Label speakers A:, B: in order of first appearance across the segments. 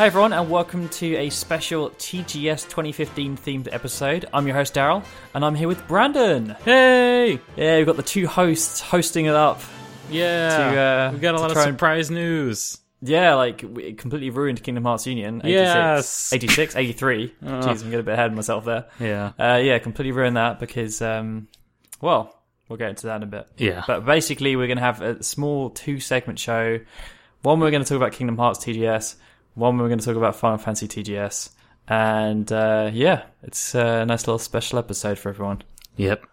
A: Hi everyone, and welcome to a special TGS 2015 themed episode. I'm your host Darryl, and I'm here with Branden.
B: Hey!
A: Yeah, we've got the two hosts hosting it up.
B: Yeah,
A: To, uh,
B: we got a lot of
A: try and-
B: surprise news.
A: Yeah, like we completely ruined Kingdom Hearts Union. 86,
B: Yes.
A: 86, 83.
B: Oh.
A: Jeez, I'm getting a bit ahead of myself there.
B: Yeah,
A: Uh, yeah, completely ruined that because, um, well, we'll get into that in a bit.
B: yeah,
A: But basically, we're going to have a small two segment show. One, we're going to talk about Kingdom Hearts TGS. One, we're going to talk about Final Fantasy TGS. And uh, yeah, it's a nice little special episode for everyone.
B: yep.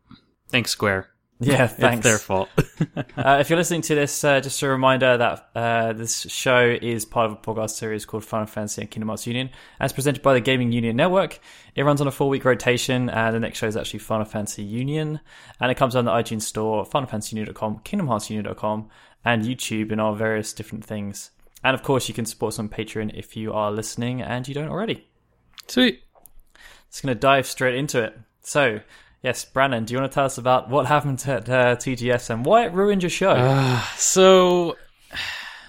B: Thanks, Square.
A: Yeah,
B: It's
A: thanks.
B: their fault.
A: uh, if you're listening to this, uh, just a reminder that uh, this show is part of a podcast series called Final Fantasy and Kingdom Hearts Union, as presented by the Gaming Union Network. It runs on a four week rotation, and the next show is actually Final Fantasy Union, and it comes on the iTunes Store, FinalFantasyUnion.com, KingdomHeartsUnion.com, and YouTube, and all various different things. And of course, you can support us on Patreon if you are listening and you don't already.
B: Sweet.
A: Just going to dive straight into it. So, yes, Branden, do you want to tell us about what happened at uh, TGS and why it ruined your show?
B: Uh, so,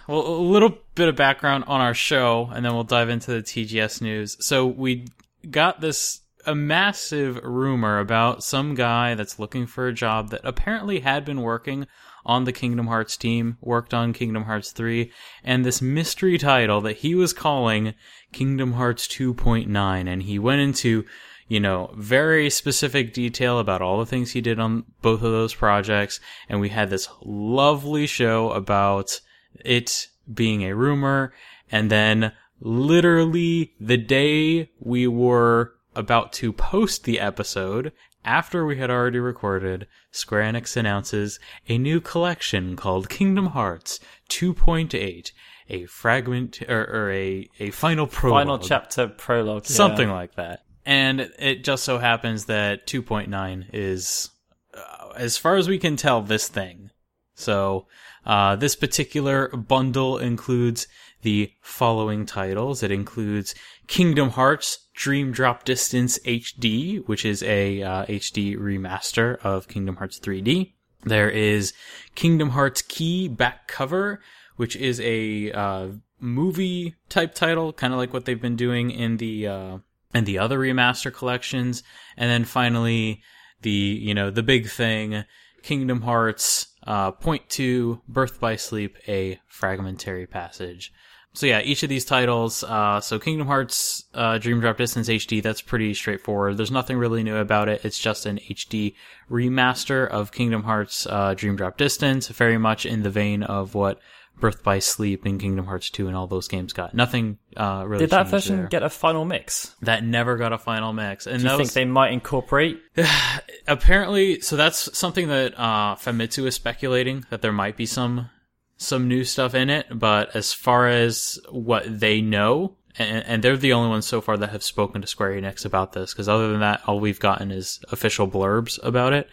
B: well, a little bit of background on our show, and then we'll dive into the TGS news. So we got this a massive rumor about some guy that's looking for a job that apparently had been working on the Kingdom Hearts team, worked on Kingdom Hearts 3, and this mystery title that he was calling Kingdom Hearts 2.9, and he went into you know, very specific detail about all the things he did on both of those projects. And we had this lovely show about it being a rumor. And then literally the day we were about to post the episode, after we had already recorded, Square Enix announces a new collection called Kingdom Hearts 2.8. A fragment or, or a, a final prologue
A: Final chapter prologue. yeah.
B: something like that. And it just so happens that 2.9 is, uh, as far as we can tell, this thing. So, uh, this particular bundle includes the following titles. It includes Kingdom Hearts Dream Drop Distance HD, which is a uh, HD remaster of Kingdom Hearts 3D. There is Kingdom Hearts Key back cover, which is a uh, movie type title, kind of like what they've been doing in the uh, in the other remaster collections. And then finally, the you know the big thing, Kingdom Hearts uh, Point Two Birth by Sleep, a fragmentary passage. So yeah, each of these titles. Uh, so Kingdom Hearts uh, Dream Drop Distance HD. That's pretty straightforward. There's nothing really new about it. It's just an HD remaster of Kingdom Hearts uh, Dream Drop Distance, very much in the vein of what Birth by Sleep and Kingdom Hearts 2 and all those games got. Nothing uh, really.
A: Did that version
B: there.
A: get a final mix?
B: that never got a final mix? And
A: Do you think
B: was-
A: they might incorporate?
B: apparently so that's something that uh Famitsu is speculating that there might be some some new stuff in it but as far as what they know and, and they're the only ones so far that have spoken to Square Enix about this because other than that all we've gotten is official blurbs about it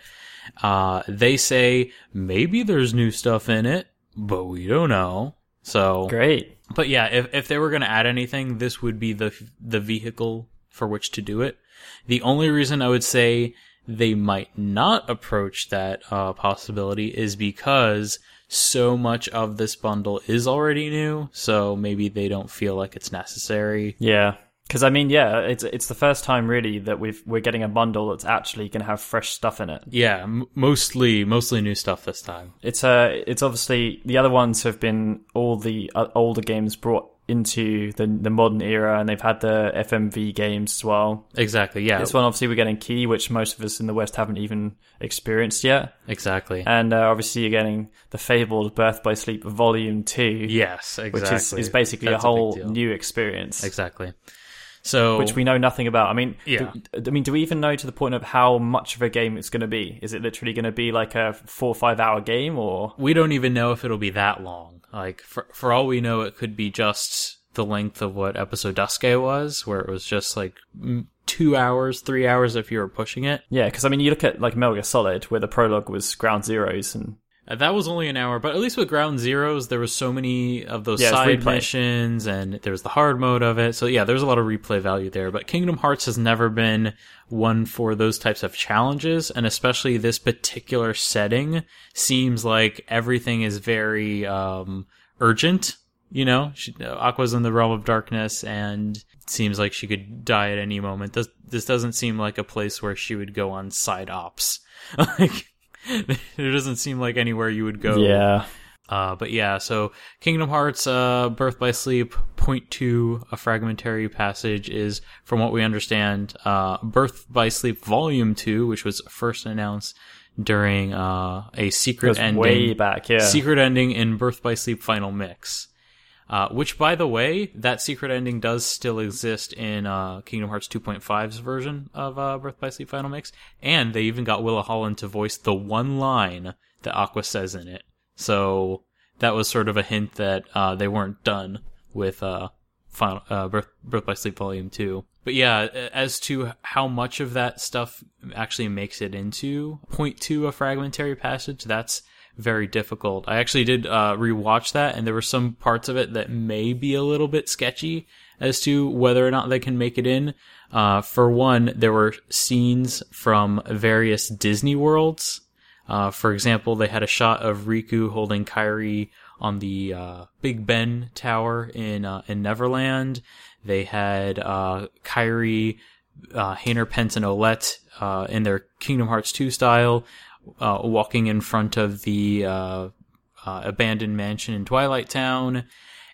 B: uh they say maybe there's new stuff in it but we don't know so
A: Great.
B: but yeah, if if they were going to add anything, this would be the the vehicle for which to do it. The only reason I would say they might not approach that uh, possibility is because so much of this bundle is already new, so maybe they don't feel like it's necessary.
A: Yeah. Because I mean, yeah, it's it's the first time really that we've we're getting a bundle that's actually going to have fresh stuff in it.
B: Yeah, m- mostly mostly new stuff this time.
A: It's uh, it's obviously the other ones have been all the uh, older games brought into the the modern era, and they've had the FMV games as well.
B: Exactly. Yeah.
A: This one, obviously, we're getting Key, which most of us in the West haven't even experienced yet,
B: exactly.
A: and uh, obviously you're getting the fabled Birth by Sleep Volume Two,
B: yes. Exactly.
A: which is, is basically
B: That's
A: a
B: a
A: whole
B: deal.
A: new experience.
B: Exactly. So
A: which we know nothing about. I mean,
B: Yeah.
A: do, I mean, do we even know to the point of how much of a game it's going to be? Is it literally going to be like a four or five hour game, or
B: we don't even know if it'll be that long. Like for for all we know, it could be just the length of what episode Duscae was, where it was just like two hours, three hours if you were pushing it.
A: yeah? Because I mean, you look at like Metal Gear Solid, where the prologue was Ground Zeroes, and
B: Uh, That was only an hour, but at least with Ground Zeroes, there was so many of those
A: Yeah,
B: side missions, and there was the hard mode of it. So yeah, there's a lot of replay value there. But Kingdom Hearts has never been one for those types of challenges, and especially this particular setting seems like everything is very um, urgent. You know, she, Aqua's in the realm of darkness, and it seems like she could die at any moment. This this doesn't seem like a place where she would go on side ops. like, it doesn't seem like anywhere you would go.
A: Yeah.
B: Uh, but yeah, so Kingdom Hearts, uh, Birth by Sleep, point two, a fragmentary passage is, from what we understand, uh, Birth by Sleep Volume two, which was first announced during, uh, a secret ending.
A: way back, yeah.
B: Secret ending in Birth by Sleep Final Mix. Uh, which, by the way, that secret ending does still exist in uh, Kingdom Hearts 2.5's version of uh, Birth by Sleep Final Mix, and they even got Willa Holland to voice the one line that Aqua says in it. So that was sort of a hint that uh, they weren't done with uh, Final uh, Birth, Birth by Sleep Volume Two. But yeah, as to how much of that stuff actually makes it into point two a fragmentary passage, that's very difficult. I actually did uh, rewatch that, and there were some parts of it that may be a little bit sketchy as to whether or not they can make it in. Uh, for one, there were scenes from various Disney worlds. Uh, for example, they had a shot of Riku holding Kairi on the uh, Big Ben Tower in uh, in Neverland. They had uh, Kairi, uh, Hayner, Pence, and Olette uh, in their Kingdom Hearts 2 style uh, walking in front of the uh, uh, abandoned mansion in Twilight Town.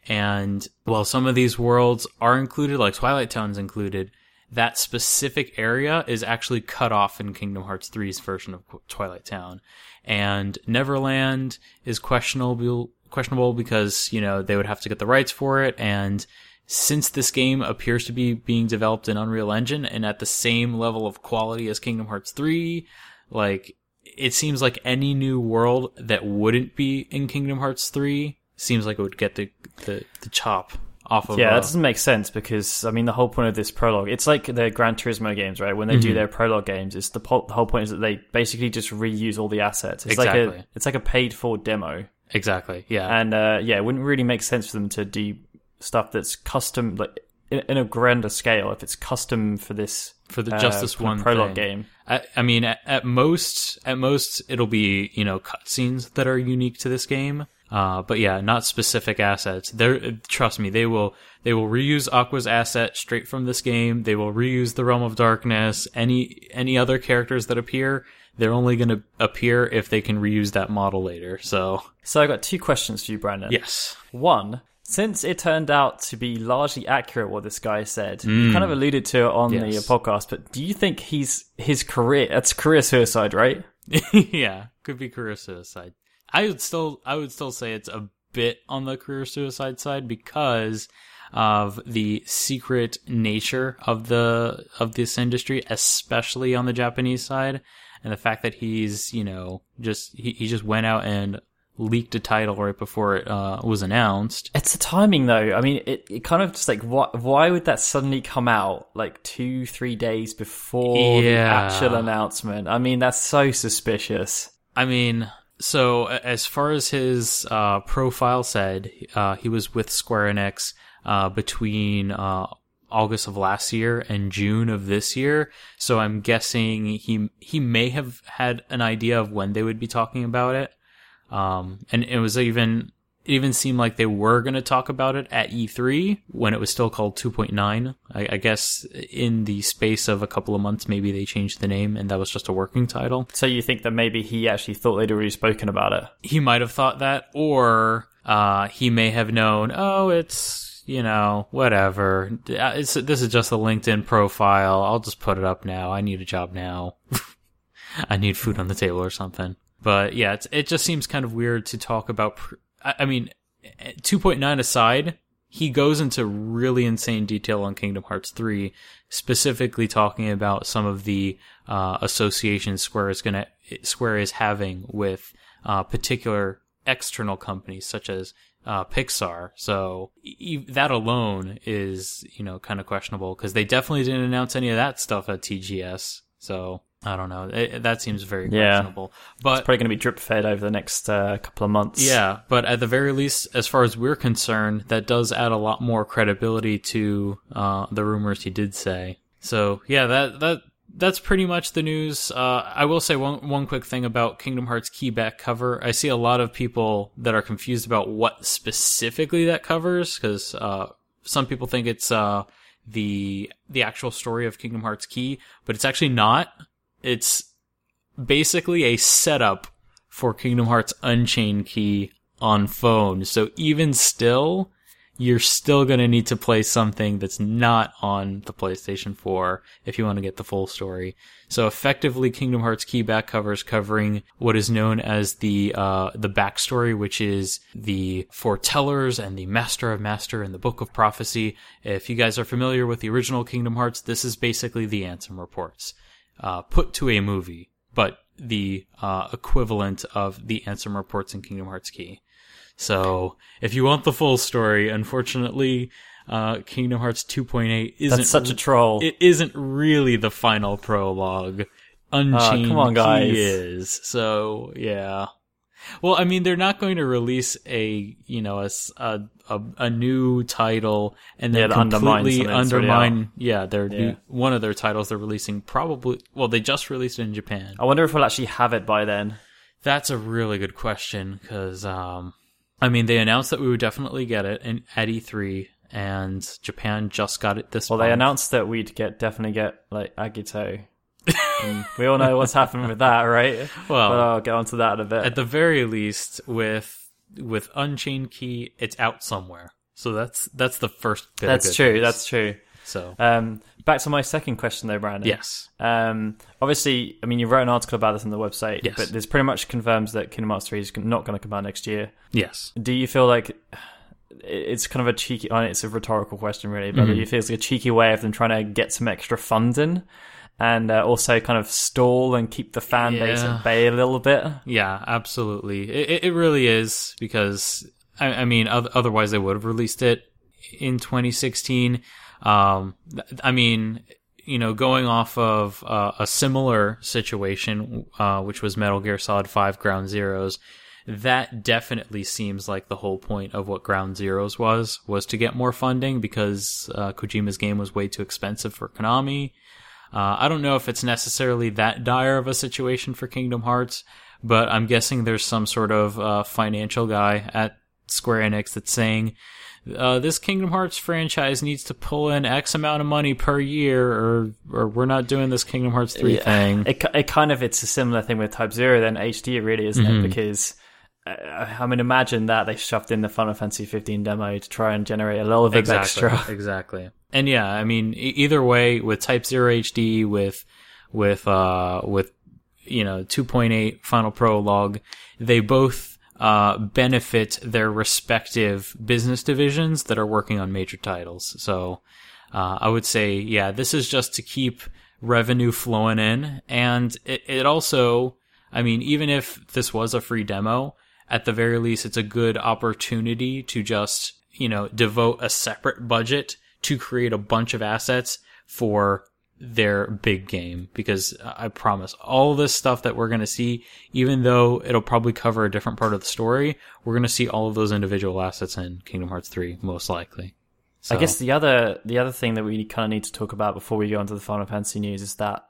B: And while some of these worlds are included, like Twilight Town's included, that specific area is actually cut off in Kingdom Hearts 3's version of Twilight Town. And Neverland is questionable questionable because, you know, they would have to get the rights for it and since this game appears to be being developed in Unreal Engine and at the same level of quality as Kingdom Hearts 3, like it seems like any new world that wouldn't be in Kingdom Hearts 3 seems like it would get the the, the chop off of
A: Yeah,
B: uh,
A: that doesn't make sense because I mean the whole point of this prologue, it's like the Gran Turismo games, right? When they
B: Mm-hmm.
A: do their prologue games, it's the, po- the whole point is that they basically just reuse all the assets. It's like
B: Exactly.
A: a it's like a paid for demo,
B: exactly. Yeah.
A: and uh, yeah, it wouldn't really make sense for them to do stuff that's custom, like in, in a grander scale. If it's custom for this
B: For the
A: uh,
B: just this one
A: prologue
B: thing.
A: game,
B: I, I mean, at, at most, at most, it'll be you know cutscenes that are unique to this game. Uh, but yeah, not specific assets. They're trust me, they will they will reuse Aqua's asset straight from this game. They will reuse the Realm of Darkness. Any any other characters that appear, they're only going to appear if they can reuse that model later. So
A: so I got two questions for you, Branden.
B: yes,
A: One, since it turned out to be largely accurate what this guy said, you kind of alluded to it on
B: Mm. Yes.
A: the podcast, but do you think he's his career? That's career suicide, right?
B: yeah, could be career suicide. I would still, I would still say it's a bit on the career suicide side because of the secret nature of the of this industry, especially on the Japanese side, and the fact that he's, you know, just he, he just went out and leaked a title right before it uh, was announced.
A: It's the timing, though. I mean, it, it kind of just like why, why would that suddenly come out like two, three days before the actual announcement? I mean, that's so suspicious.
B: I mean, so as far as his uh, profile said, uh, he was with Square Enix uh, between uh, August of last year and June of this year. So I'm guessing he he may have had an idea of when they would be talking about it. Um, and it was even it even seemed like they were going to talk about it at E3 when it was still called 2.9. I, I guess in the space of a couple of months, maybe they changed the name and that was just a working title.
A: So you think that maybe he actually thought they'd already spoken about it?
B: he might have thought that, or uh, he may have known, oh, it's you know whatever. Uh, It's this is just a LinkedIn profile. I'll just put it up now. I need a job now. I need food on the table or something. But yeah, it just seems kind of weird to talk about. I, mean, 2.9 aside, he goes into really insane detail on Kingdom Hearts 3, specifically talking about some of the uh, associations Square is gonna Square is having with uh, particular external companies such as uh, Pixar. So e- that alone is you know kind of questionable because they definitely didn't announce any of that stuff at TGS. So I don't know. It, that seems very
A: Yeah.
B: questionable. But it's
A: Probably going to be drip fed over the next uh, couple of months.
B: yeah, but at the very least, as far as we're concerned, that does add a lot more credibility to uh, the rumors he did say. So yeah, that that that's pretty much the news. Uh, I will say one one quick thing about Kingdom Hearts key back cover. I see a lot of people that are confused about what specifically that covers because uh, some people think it's uh, the the actual story of Kingdom Hearts key, but it's actually not. It's basically a setup for Kingdom Hearts Unchained key on phone. So even still, you're still going to need to play something that's not on the PlayStation 4 if you want to get the full story. So effectively, Kingdom Hearts key back covers covering what is known as the uh, the backstory, which is the foretellers and the Master of Master and the Book of Prophecy. If you guys are familiar with the original Kingdom Hearts, this is basically the Ansem reports uh, put to a movie, but the uh, equivalent of the Ansem reports in Kingdom Hearts Key. So if you want the full story, unfortunately, uh, Kingdom Hearts 2.8 isn't
A: That's such a troll.
B: it isn't really the final prologue. Unchained
A: Ah, come on, guys.
B: Is. So yeah. Well, I mean, they're not going to release a you know a a, a new title and
A: Yeah,
B: then
A: undermine
B: completely
A: something that's already
B: undermine. Yeah, their new, one of their titles they're releasing probably. Well, they just released it in Japan.
A: I wonder if we'll actually have it by then.
B: That's a really good question because, um, I mean, they announced that we would definitely get it in at E3, and Japan just got it this.
A: Well, they announced that we'd get definitely get like Agito. And we all know what's happened with that, right?
B: Well,
A: but I'll get onto that in a bit.
B: at the very least, with with Unchained Key, it's out somewhere. So that's that's the first. Bit of
A: that's true.
B: news.
A: That's true.
B: so.
A: Um, back to my second question, though, Branden.
B: yes.
A: Um, obviously, I mean, you wrote an article about this on the website,
B: Yes.
A: but this pretty much confirms that Kingdom Hearts 3 is not going to come out next year.
B: Yes.
A: Do you feel like it's kind of a cheeky, I mean, it's a rhetorical question, really, but
B: Mm-hmm.
A: do you feel it's a cheeky way of them trying to get some extra funding and uh, also kind of stall and keep the fan base at bay a little bit?
B: Yeah. Absolutely. It, it- it really is because I, I mean, otherwise they would have released it in 2016. Um, I mean, you know, going off of uh, a similar situation, uh, which was Metal Gear Solid 5 Ground Zeroes, that definitely seems like the whole point of what Ground Zeroes was, was to get more funding because uh, Kojima's game was way too expensive for Konami. Uh, I don't know if it's necessarily that dire of a situation for Kingdom Hearts, but I'm guessing there's some sort of uh, financial guy at Square Enix that's saying, uh, this Kingdom Hearts franchise needs to pull in X amount of money per year, or or we're not doing this Kingdom Hearts three
A: Yeah.
B: thing.
A: It, it kind of it's a similar thing with Type Zero than HD, really, isn't
B: Mm-hmm.
A: it? Because uh, I mean, imagine that they shoved in the Final Fantasy 15 demo to try and generate a little bit
B: exactly,
A: extra.
B: exactly. And yeah, I mean, either way, with Type Zero HD, with with uh with you know 2.8 Final Prologue, they both uh benefit their respective business divisions that are working on major titles. So uh, I would say, yeah, this is just to keep revenue flowing in, and it, it also, I mean, even if this was a free demo, at the very least, it's a good opportunity to just, you know, devote a separate budget to create a bunch of assets for their big game. Because I promise, all this stuff that we're going to see, even though it'll probably cover a different part of the story, we're going to see all of those individual assets in Kingdom Hearts 3, most likely.
A: I guess the other the other thing that we kind of need to talk about before we go on to the Final Fantasy news is that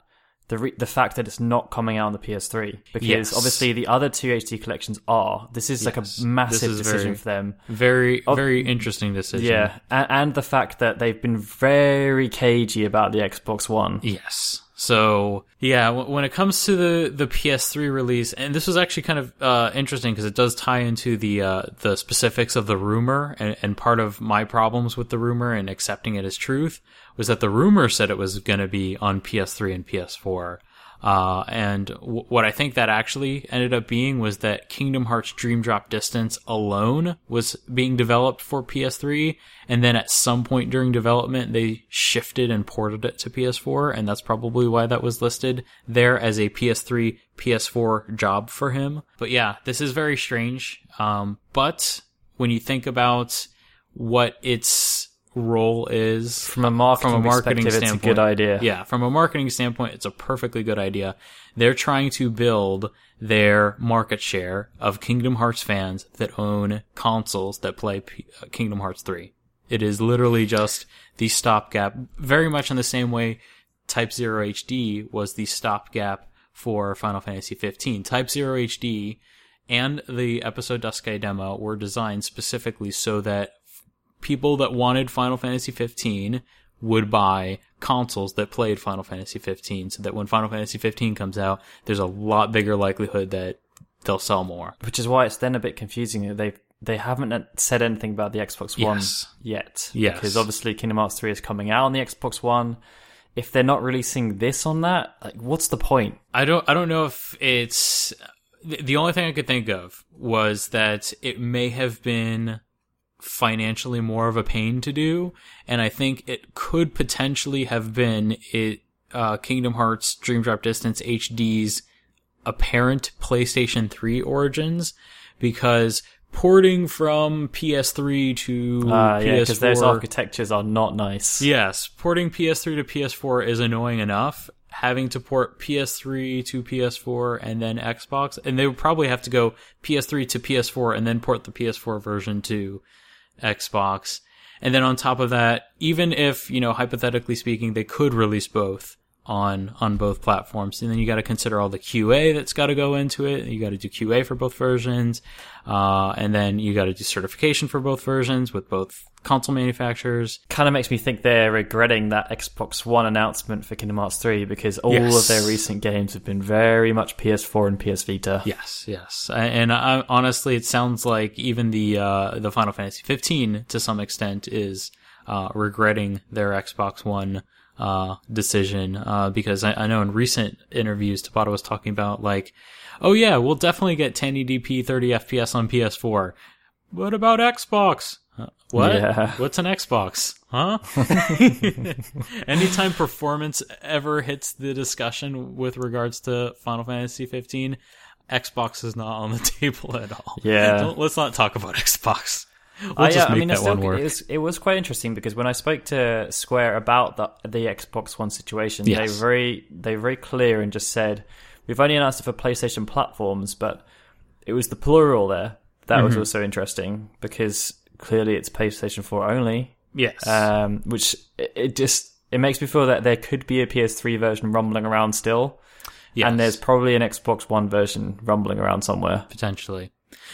A: the re- the fact that it's not coming out on the PS3 because
B: Yes.
A: obviously the other two HD collections are. This is like a massive decision
B: very-
A: for them.
B: Very, very interesting decision.
A: Yeah, and, and the fact that they've been very cagey about the Xbox One.
B: Yes. So yeah, when it comes to the the PS3 release, and this was actually kind of uh, interesting because it does tie into the uh, the specifics of the rumor, and, and part of my problems with the rumor and accepting it as truth was that the rumor said it was going to be on PS3 and PS4. Uh, and w- what I think that actually ended up being was that Kingdom Hearts Dream Drop Distance alone was being developed for PS3, and then at some point during development, they shifted and ported it to PS4, and that's probably why that was listed there as a PS3, PS4 job for him. But yeah, this is very strange. Um, but when you think about what its role is
A: From a marketing,
B: from a marketing standpoint,
A: it's a good idea.
B: Yeah, from a marketing standpoint, it's a perfectly good idea. They're trying to build their market share of Kingdom Hearts fans that own consoles that play P- uh, Kingdom Hearts 3. It is literally just the stopgap, very much in the same way Type 0 HD was the stopgap for Final Fantasy 15. Type 0 HD and the episode Duscae demo were designed specifically so that people that wanted Final Fantasy 15 would buy consoles that played Final Fantasy 15 so that when Final Fantasy 15 comes out, there's a lot bigger likelihood that they'll sell more.
A: Which is why it's then a bit confusing that they they haven't uh, said anything about the Xbox One
B: Yes.
A: yet.
B: Yes.
A: Because obviously Kingdom Hearts 3 is coming out on the Xbox One. If they're not releasing this on that, like what's the point?
B: I don't I don't know if it's the the only thing I could think of was that it may have been financially more of a pain to do and I think it could potentially have been it uh, Kingdom Hearts Dream Drop Distance HD's apparent PlayStation 3 origins because porting from PS3 to
A: Uh, yeah, because those
B: PS4
A: architectures are not nice.
B: Yes, porting PS3 to PS4 is annoying enough. Having to port PS3 to PS4 and then Xbox, and they would probably have to go PS3 to PS4 and then port the PS4 version to Xbox. And then on top of that, even if, you know, hypothetically speaking, they could release both on on both platforms, and then you got to consider all the QA that's got to go into it. You got to do QA for both versions, uh, and then you got to do certification for both versions with both console manufacturers.
A: Kind of makes me think they're regretting that Xbox One announcement for Kingdom Hearts 3 because all
B: Yes.
A: of their recent games have been very much PS4 and PS Vita.
B: Yes, yes, and I, honestly, it sounds like even the uh, the Final Fantasy 15 to some extent is uh, regretting their Xbox One uh, decision uh, because I, I know in recent interviews, Tabata was talking about like, oh yeah, we'll definitely get 1080p 30 FPS on PS4. What about Xbox? Uh, What?
A: Yeah.
B: What's an Xbox? Huh? Anytime performance ever hits the discussion with regards to Final Fantasy 15, Xbox is not on the table at all.
A: Yeah.
B: Don't, let's not talk about Xbox. We'll
A: I,
B: just
A: uh, I mean,
B: that
A: still,
B: one work.
A: It was, it was quite interesting because when I spoke to Square about the the Xbox One situation, they were very they were very clear and just said we've only announced it for PlayStation platforms, but it was the plural there that
B: Mm-hmm.
A: was also interesting because clearly it's PlayStation Four only,
B: yes.
A: um, which it, it just it makes me feel that there could be a PS3 version rumbling around still,
B: yes.
A: and there's probably an Xbox One version rumbling around somewhere.
B: potentially.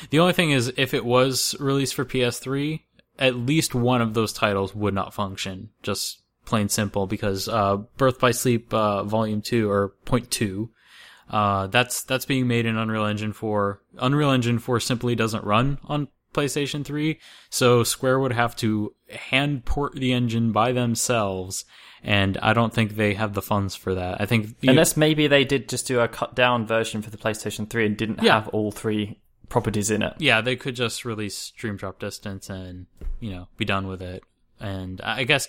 B: The only thing is, if it was released for PS3, at least one of those titles would not function. Just plain simple, because uh, Birth by Sleep uh, Volume Two or Point Two, uh, that's that's being made in Unreal Engine 4. Unreal Engine 4 simply doesn't run on PlayStation 3, so Square would have to hand port the engine by themselves, and I don't think they have the funds for that. I think you-
A: Unless maybe they did just do a cut down version for the PlayStation 3 and didn't
B: Yeah.
A: have all three properties in it.
B: yeah, they could just release Dream Drop Distance and you know be done with it. And I guess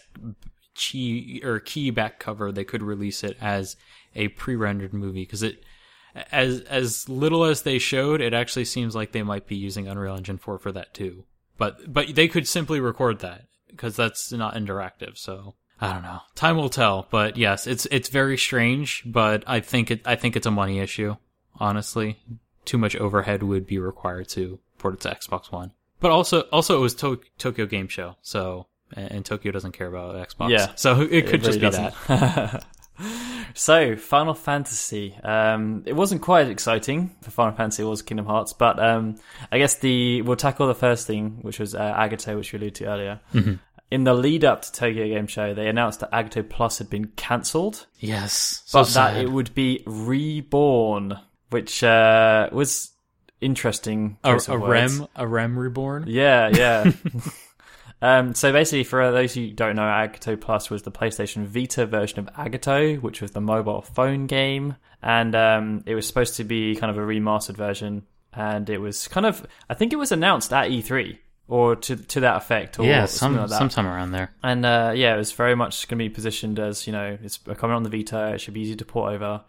B: Chi or Key back cover they could release it as a pre-rendered movie because it as as little as they showed, it actually seems like they might be using Unreal Engine 4 for that too. But but they could simply record that because that's not interactive. So I don't know. Time will tell. But yes, it's it's very strange. But I think it I think it's a money issue. Honestly, too much overhead would be required to port it to Xbox One. But also also it was to- Tokyo Game Show, so and, and Tokyo doesn't care about Xbox.
A: Yeah.
B: so it could just
A: really
B: be that.
A: doesn't. so, Final Fantasy. Um, it wasn't quite as exciting for Final Fantasy, it was Kingdom Hearts, but um, I guess the we'll tackle the first thing, which was uh, Agito, which we alluded to earlier.
B: Mm-hmm.
A: In the lead up to Tokyo Game Show, they announced that Agito Plus had been cancelled,
B: Yes, so
A: but that it would be reborn, which uh, was interesting.
B: a, a rem a rem reborn.
A: Yeah, yeah. um, so basically, for those who don't know, Agito Plus was the PlayStation Vita version of Agito, which was the mobile phone game, and um, it was supposed to be kind of a remastered version. And it was kind of, I think it was announced at E3 or to to that effect, or
B: Yeah,
A: something
B: some
A: like that.
B: sometime around there.
A: And uh, yeah, it was very much going to be positioned as you know it's coming on the Vita. It should be easy to port over.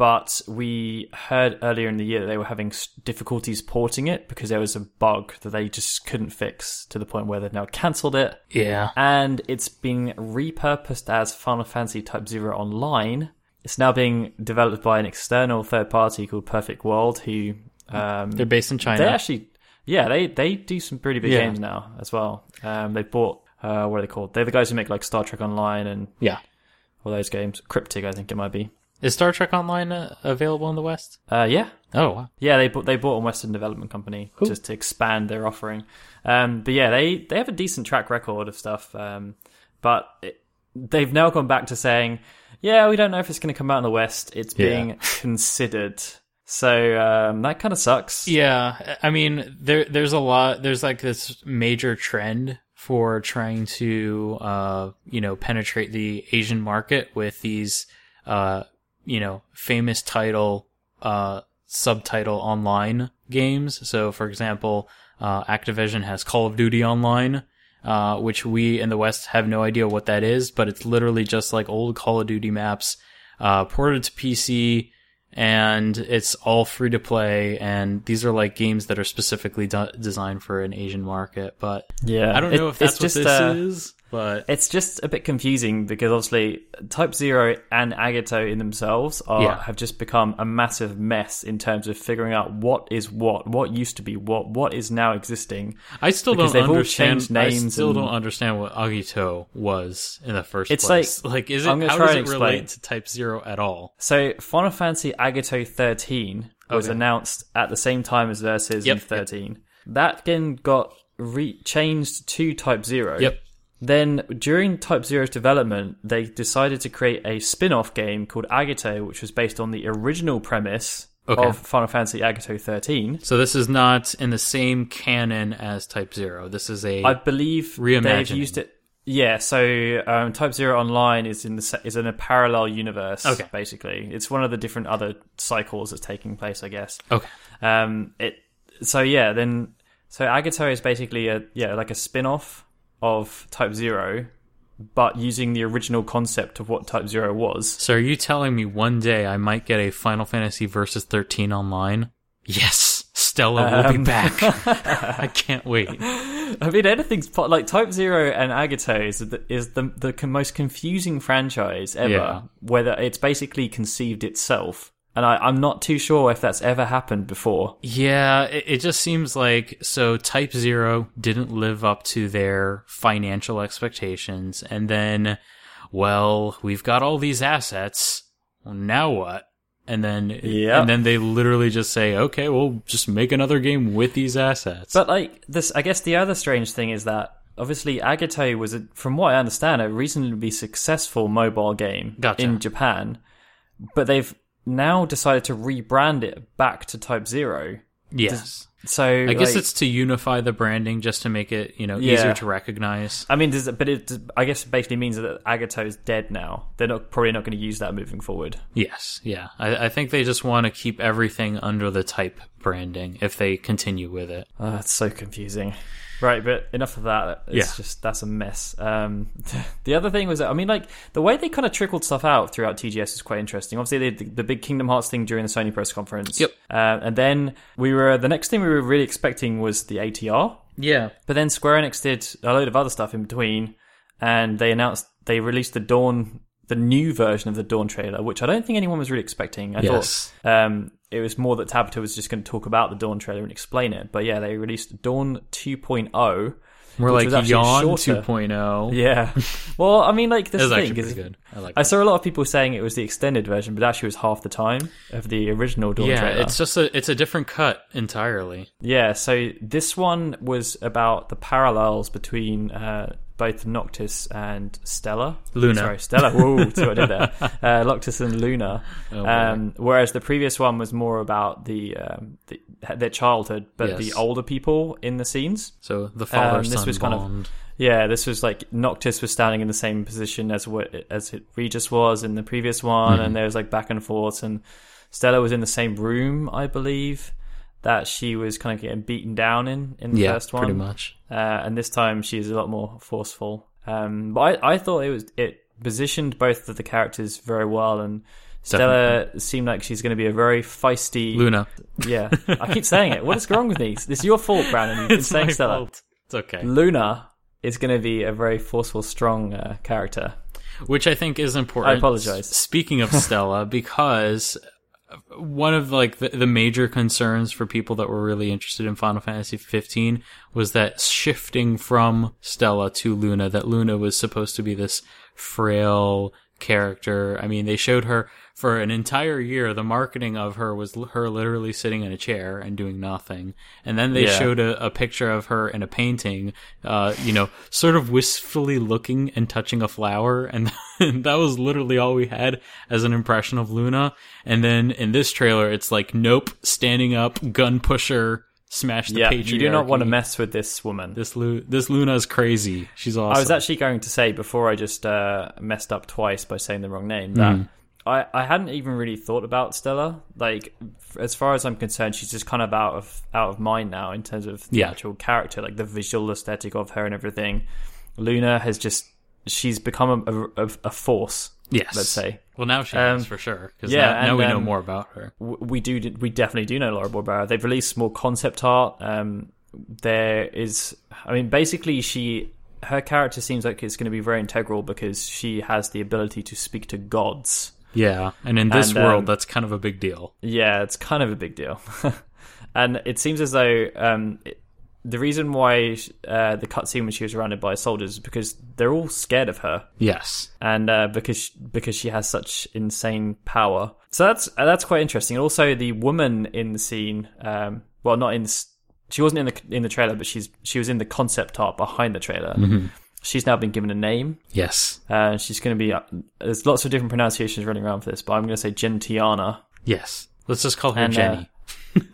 A: But we heard earlier in the year that they were having difficulties porting it because there was a bug that they just couldn't fix to the point where they've now cancelled it.
B: Yeah,
A: And it's being repurposed as Final Fantasy Type Zero Online. It's now being developed by an external third party called Perfect World, who um,
B: they're based in China.
A: they actually, yeah, they they do some pretty big
B: Yeah.
A: games now as well. Um, they bought uh, what are they called? They're the guys who make like Star Trek Online and
B: yeah,
A: all those games. Cryptic, I think it might be.
B: Is Star Trek Online uh, available in the West?
A: Uh, yeah,
B: Oh, wow.
A: yeah. They bought they bought a Western Development Company
B: Cool.
A: just to expand their offering. Um, but yeah, they they have a decent track record of stuff. Um, but it, they've now gone back to saying, yeah, we don't know if it's going to come out in the West. It's
B: Yeah.
A: being considered. So um, that kind of sucks.
B: Yeah, I mean, there there's a lot. There's like this major trend for trying to, uh, you know, penetrate the Asian market with these, uh, you know, famous title, uh, subtitle online games. So, for example, uh, Activision has Call of Duty Online. Uh, which we in the West have no idea what that is, but it's literally just like old Call of Duty maps, uh, ported to PC, and it's all free to play and these are like games that are specifically de- designed for an asian market but
A: yeah.
B: i don't
A: It-
B: know if that's what
A: just
B: this
A: uh,
B: is but
A: It's just a bit confusing because obviously Type Zero and Agito in themselves are
B: Yeah.
A: have just become a massive mess in terms of figuring out what is what, what used to be what, what is now existing.
B: i still
A: because
B: don't understand i still
A: and-
B: don't understand what agito was in the first
A: It's
B: place like is it how
A: try
B: does it relate to type 0 at all
A: So Final Fantasy Agito 13 was
B: Okay.
A: announced at the same time as Versus
B: Yep,
A: in 13. That then got re- changed to Type Zero.
B: yep
A: Then, during Type Zero's development, they decided to create a spin off game called Agito, which was based on the original premise
B: Okay.
A: of Final Fantasy Agito 13.
B: so this is not in the same canon as type 0 this is a
A: I believe they've used it. Yeah, so um, Type Zero Online is in the is in a parallel universe.
B: Okay.
A: basically, it's one of the different other cycles that's taking place. I guess.
B: okay
A: Um, it. So yeah, then so Agito is basically a yeah like a spin off of Type Zero, but using the original concept of what Type Zero was.
B: so are you telling me one day i might get a final fantasy versus 13 online yes stella will be
A: Um,
B: back i can't wait
A: I mean, anything's po- like Type Zero and Agito is the, is the the most confusing franchise ever.
B: Yeah.
A: Whether it's basically conceived itself, and I, I'm not too sure if that's ever happened before.
B: Yeah, it, it just seems like so Type Zero didn't live up to their financial expectations, and then, well, we've got all these assets. Now what? And then,
A: Yep.
B: and then they literally just say, "Okay, we'll just make another game with these assets."
A: But like this, I guess the other strange thing is that obviously Agito was, a, from what I understand, a reasonably successful mobile game
B: Gotcha.
A: in Japan, but they've now decided to rebrand it back to Type Zero.
B: yes,
A: So
B: I guess
A: like-
B: it's to unify the branding, just to make it you know
A: Yeah.
B: easier to recognize.
A: I mean, does it, but it, I guess it basically means that Agito is dead now. They're not probably not going to use that moving forward.
B: Yes, yeah, I, I think they just want to keep everything under the Type branding if they continue with it.
A: Oh, that's so confusing. Right, but enough of that. It's
B: Yeah.
A: just that's a mess. Um, the other thing was that I mean, like the way they kind of trickled stuff out throughout TGS is quite interesting. Obviously, they did the, the big Kingdom Hearts thing during the Sony press conference.
B: Yep.
A: Uh, and then we were the next thing we were really expecting was the ATR.
B: Yeah,
A: But then Square Enix did a load of other stuff in between, and they announced they released the Dawn, the new version of the Dawn trailer, which I don't think anyone was really expecting. I
B: Yes.
A: thought um, it was more that Tabata was just going to talk about the Dawn trailer and explain it. But yeah, they released Dawn 2.0.
B: More like Yawn
A: shorter.
B: 2.0.
A: Yeah. well, I mean, like this thing is.
B: good. I like
A: I saw a lot of people saying it was the extended version, but actually it was half the time of the original Dawn
B: Yeah,
A: trailer.
B: it's just a it's a different cut entirely.
A: Yeah, so this one was about the parallels between uh, both Noctis and Stella.
B: Luna.
A: Sorry, Stella. Whoa, see what I did there. Uh, Noctis and Luna.
B: Oh,
A: um, whereas the previous one was more about the, um, the their childhood, but the older people in the scenes.
B: So the father
A: Um, this was kind of- Yeah, this was like Noctis was standing in the same position as what as it Regis was in the previous one,
B: Mm-hmm.
A: and there was like back and forth, and Stella was in the same room, I believe, that she was kind of getting beaten down in in the
B: yeah,
A: first one,
B: pretty much.
A: uh, and this time she's a lot more forceful. Um, but I, I thought it was it positioned both of the characters very well, and Stella seemed like she's going to be a very feisty.
B: Luna.
A: Yeah, I keep saying it. What is wrong with me? This is your fault, Branden. You've been
B: It's
A: saying Stella.
B: fault. It's okay.
A: Luna is going to be a very forceful, strong uh, character.
B: Which I think is important.
A: I apologize.
B: Speaking of Stella, because one of like the, the major concerns for people that were really interested in Final Fantasy 15 was that shifting from Stella to Luna, that Luna was supposed to be this frail, character. I mean, they showed her for an entire year. The marketing of her was l- her literally sitting in a chair and doing nothing. And then they
A: Yeah.
B: showed a, a picture of her in a painting, uh, you know, sort of wistfully looking and touching a flower. And that was literally all we had as an impression of Luna. And then in this trailer, it's like, nope, standing up, gun pusher, smash the
A: yeah,
B: patriarchy.
A: you do not want to mess with this woman.
B: This Lu- this Luna is crazy. She's awesome.
A: I was actually going to say before I just uh, messed up twice by saying the wrong name that
B: Mm.
A: I, I hadn't even really thought about Stella. Like f- as far as I'm concerned, she's just kind of out of out of mind now in terms of the
B: Yeah.
A: actual character, like the visual aesthetic of her and everything. Luna has just she's become a, a, a force.
B: yes.
A: let's say.
B: Well, now she
A: Um,
B: is for sure. Because
A: yeah,
B: now, now
A: and,
B: we know
A: um,
B: more about her.
A: we do we definitely do know Laura Barbera. They've released more concept art. Um, there is, I mean, basically, she her character seems like it's going to be very integral because she has the ability to speak to gods.
B: Yeah, and in this
A: and, um,
B: world, that's kind of a big deal.
A: Yeah, it's kind of a big deal, and it seems as though um, it, the reason why uh, the cutscene when she was surrounded by soldiers is because they're all scared of her.
B: Yes.
A: and uh, because because she has such insane power. So that's uh, that's quite interesting. And also the woman in the scene, um, well, not in she wasn't in the in the trailer, but she's she was in the concept art behind the trailer. She's now been given a name.
B: Yes.
A: Uh, she's going to be. Uh, there's lots of different pronunciations running around for this, but I'm going to say Gentiana
B: Yes. Let's just call her
A: And, uh,
B: Jenny.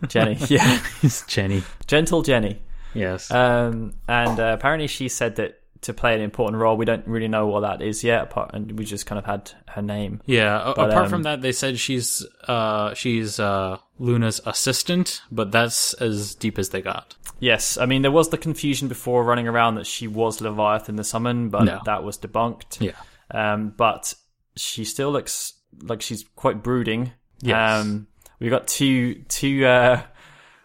A: Jenny. yeah,
B: Jenny.
A: gentle Jenny.
B: Yes.
A: Um, and uh, apparently she said that to play an important role. We don't really know what that is yet, apart, and we just kind of had her name.
B: yeah.
A: but,
B: apart
A: um,
B: from that, they said she's uh she's uh Luna's assistant, but that's as deep as they got.
A: Yes, I mean there was the confusion before running around that she was Leviathan the Summon, but
B: No.
A: that was debunked.
B: Yeah.
A: Um, but she still looks like she's quite brooding.
B: Yes.
A: Um, we got two two uh,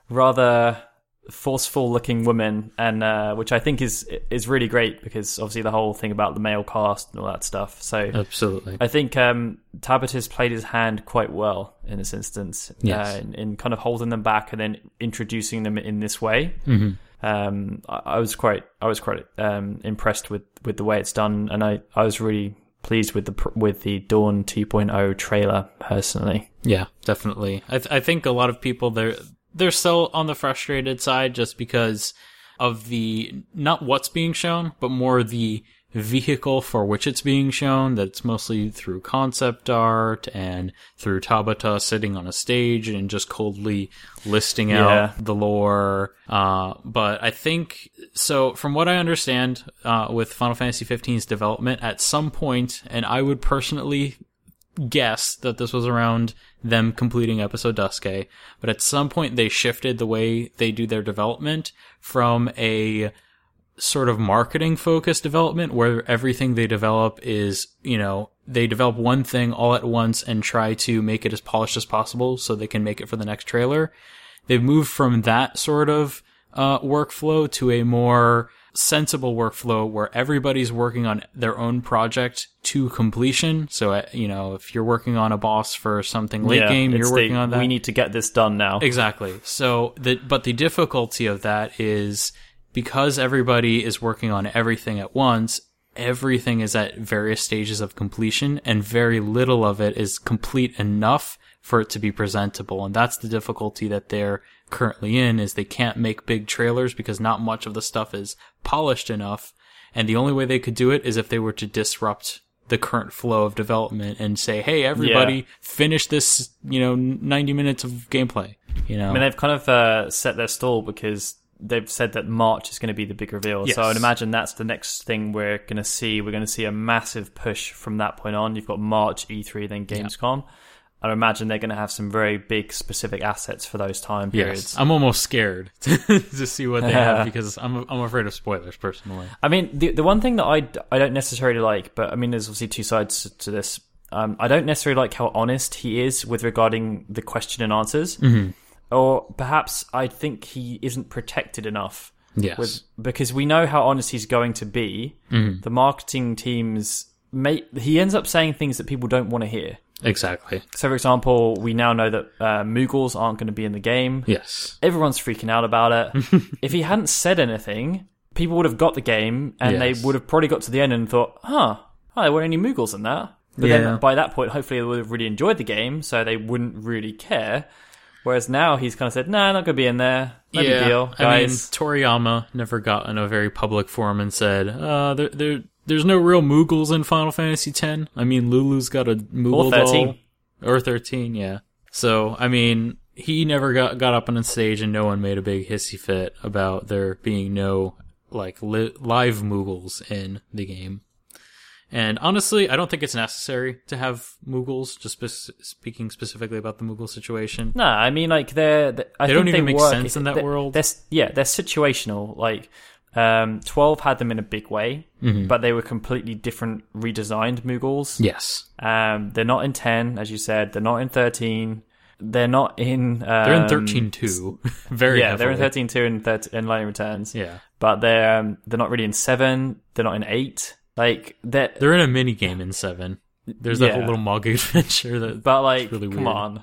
A: rather forceful looking women, and uh, which I think is is really great because obviously the whole thing about the male cast and all that stuff. So
B: Absolutely.
A: I think um, Tabata's played his hand quite well in this instance,
B: Yes.
A: uh, in, in kind of holding them back and then introducing them in this way.
B: Mm-hmm.
A: Um, I, I was quite, I was quite um, impressed with, with the way it's done, and I, I was really pleased with the with the Dawn 2.0 trailer personally.
B: Yeah, definitely. I th- I think a lot of people they're they're still on the frustrated side just because of the not what's being shown, but more the vehicle for which it's being shown. That it's mostly through concept art and through Tabata sitting on a stage and just coldly listing
A: Yeah.
B: out the lore. Uh, but I think so. From what I understand, uh, with Final Fantasy 15's development, at some point, and I would personally guess that this was around them completing episode Duscae, but at some point they shifted the way they do their development from a sort of marketing focused development where everything they develop is, you know, they develop one thing all at once and try to make it as polished as possible so they can make it for the next trailer. They've moved from that sort of uh, workflow to a more sensible workflow where everybody's working on their own project to completion. So, uh, you know, if you're working on a boss for something late
A: Yeah,
B: game, you're working
A: the,
B: on that.
A: We need to get this done now.
B: Exactly. So the but the difficulty of that is because everybody is working on everything at once, everything is at various stages of completion and very little of it is complete enough for it to be presentable. And that's the difficulty that they're currently in is they can't make big trailers because not much of the stuff is polished enough. And the only way they could do it is if they were to disrupt the current flow of development and say, "Hey, everybody,
A: Yeah.
B: finish this, you know, 90 minutes of gameplay." You know.
A: I mean, they've kind of uh, set their stall because they've said that March is going to be the big reveal.
B: Yes.
A: So I would imagine that's the next thing we're going to see. We're going to see a massive push from that point on. You've got March, E3, then Gamescom. I imagine they're going to have some very big specific assets for those time periods.
B: Yes, I'm almost scared to see what they have because I'm I'm afraid of spoilers personally.
A: I mean, the the one thing that I, I don't necessarily like, but I mean, there's obviously two sides to this. Um, I don't necessarily like how honest he is with regarding the question and answers, or perhaps I think he isn't protected enough
B: Yes,
A: with because we know how honest he's going to be. The marketing teams may he ends up saying things that people don't want to hear.
B: Exactly.
A: So, for example, we now know that uh, Moogles aren't going to be in the game.
B: Yes,
A: Everyone's freaking out about it. if he hadn't said anything, people would have got the game and
B: Yes.
A: they would have probably got to the end and thought, huh, oh, there weren't any Moogles in that. But
B: Yeah.
A: then by that point, hopefully they would have really enjoyed the game, so they wouldn't really care. Whereas now he's kind of said, "Nah, not gonna be in there. No big deal,
B: I mean,
A: guys."
B: Toriyama never got in a very public forum and said, uh, there, there, there's no real Moogles in Final Fantasy X. I mean, Lulu's got a Moogle
A: Or 13.
B: doll. Or 13, yeah. So, I mean, he never got, got up on a stage and no one made a big hissy fit about there being no, like, li- live Moogles in the game. And honestly, I don't think it's necessary to have Moogles, just spe- speaking specifically about the Moogle situation.
A: No, I mean like they're. they I
B: They
A: think
B: don't even
A: they
B: make
A: work-
B: sense in that
A: they're-
B: world.
A: They're, yeah, they're situational. Like um, twelve had them in a big way,
B: Mm-hmm.
A: but they were completely different, redesigned Moogles.
B: Yes.
A: Um, they're not in ten, as you said. They're not in thirteen. They're not in. Um,
B: They're in 13 too. Very
A: Yeah, they're in
B: heavily.
A: thirteen two and 13, and Lightning Returns.
B: Yeah.
A: but they're um, they're not really in seven. They're not in eight. Like they're,
B: They're in a mini game in 7. There's that
A: Yeah.
B: whole little mug adventure that
A: but like,
B: really
A: come
B: weird.
A: on.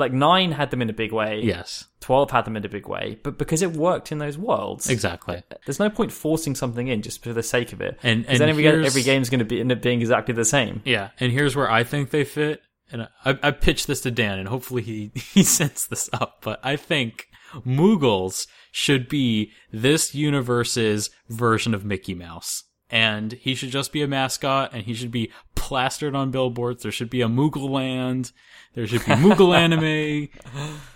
A: Like nine had them in a big way.
B: Yes.
A: 12 had them in a big way, but because it worked in those worlds,
B: Exactly.
A: there's no point forcing something in just for the sake of it.
B: And and
A: then every, every game's going to be end up being exactly the same.
B: Yeah, and here's where I think they fit. And I, I pitched this to Dan, and hopefully he he sets this up. But I think Moogles should be this universe's version of Mickey Mouse. And he should just be a mascot, and he should be plastered on billboards. There should be a Moogle land. There should be Moogle anime.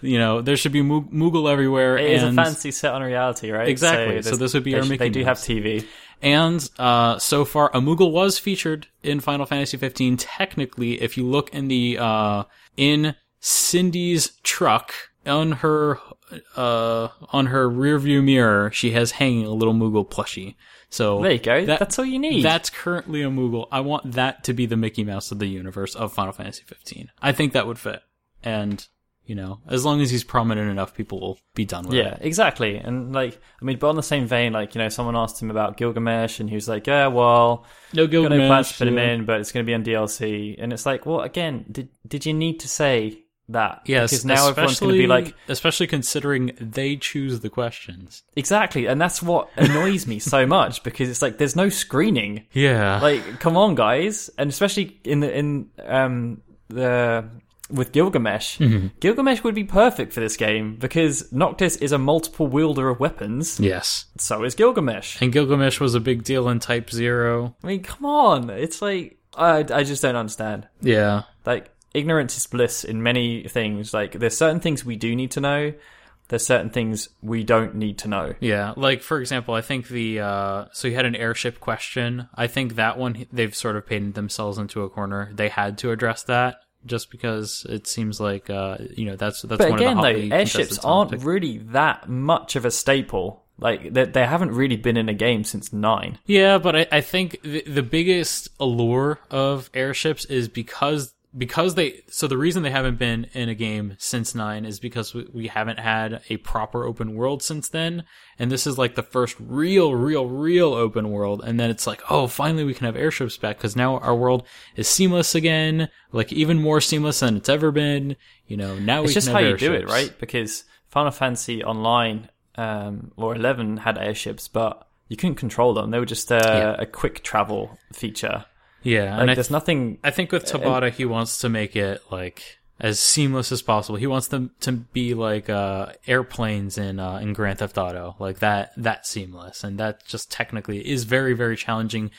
B: You know, there should be Moog- Moogle everywhere.
A: It is a
B: and
A: fancy set on reality, right?
B: Exactly. So
A: there's-
B: this would be our
A: sh-
B: Mickey
A: They do have TV.
B: And uh, so far, a Moogle was featured in Final Fantasy 15. Technically, if you look in the uh, in Cindy's truck on her uh, on her rearview mirror, she has hanging a little Moogle plushie. So
A: There you go.
B: that-
A: That's all you need.
B: That's currently a Moogle. I want that to be the Mickey Mouse of the universe of Final Fantasy 15. I think that would fit. And you know, as long as he's prominent enough, people will be done with it.
A: yeah, exactly. And like, I mean, but on the same vein, like, you know, someone asked him about Gilgamesh, and he was like, "Yeah, well,
B: No
A: got no
B: Gilgamesh.
A: plans to put him
B: yeah.
A: in, but it's going to be on DLC." And it's like, well, again, did did you need to say that?
B: Yes,
A: because now everyone's going to be like,
B: especially considering they choose the questions.
A: Exactly, and that's what annoys me so much because it's like there's no screening.
B: Yeah,
A: Like, come on, guys, and especially in the in um the with Gilgamesh,
B: Mm-hmm.
A: Gilgamesh would be perfect for this game because Noctis is a multiple wielder of weapons.
B: yes.
A: So is Gilgamesh.
B: And Gilgamesh was a big deal in Type Zero.
A: I mean, come on, it's like I I just don't understand.
B: Yeah,
A: Like ignorance is bliss in many things. Like there's certain things we do need to know. There's certain things we don't need to know.
B: yeah. Like for example, I think the uh, so you had an airship question. I think that one they've sort of painted themselves into a corner. They had to address that just because it seems like uh, you know that's that's
A: But
B: one
A: again,
B: of the
A: though, airships aren't
B: topics.
A: really that much of a staple. Like they, they haven't really been in a game since nine.
B: Yeah, but I, I think the, the biggest allure of airships is because because they so the reason they haven't been in a game since nine is because we, we haven't had a proper open world since then, and this is like the first real, real, real open world. And then it's like, oh, finally we can have airships back because now our world is seamless again, like even more seamless than it's ever been. You know, now we
A: It's just
B: can
A: how you do it, right? Because Final Fantasy Online um, or eleven had airships, but you couldn't control them. They were just uh,
B: Yeah.
A: a quick travel feature.
B: Yeah,
A: Like
B: and I
A: there's nothing.
B: I think with Tabata, he wants to make it like as seamless as possible. He wants them to be like uh, airplanes in uh, in Grand Theft Auto, like that that seamless, and that just technically is very very challenging,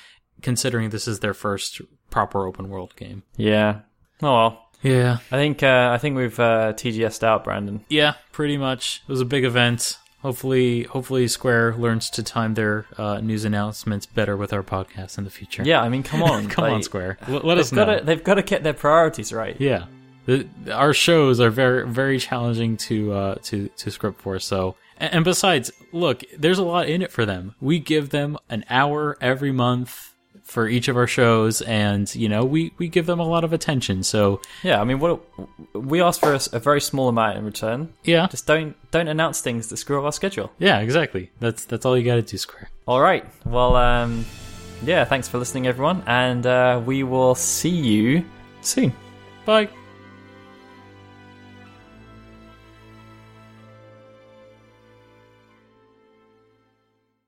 B: considering this is their first proper open world game.
A: Yeah. Oh well.
B: Yeah,
A: I think uh, I think we've uh, TGS'd out, Branden.
B: yeah, pretty much. It was a big event. Hopefully, hopefully Square learns to time their uh, news announcements better with our podcast in the future.
A: Yeah, I mean, come on,
B: come on, Square. L- let us know.
A: got to they've got to get their priorities right.
B: Yeah. The, our shows are very very challenging to uh to to script for so and, and besides look there's a lot in it for them we give them an hour every month for each of our shows and you know we we give them a lot of attention so
A: Yeah, I mean, what we ask for a very small amount in return.
B: yeah
A: Just don't don't announce things that screw up our schedule.
B: yeah exactly that's that's all you got to do square
A: All right. Well, um, yeah. Thanks for listening, everyone, and uh, we will see you soon.
B: bye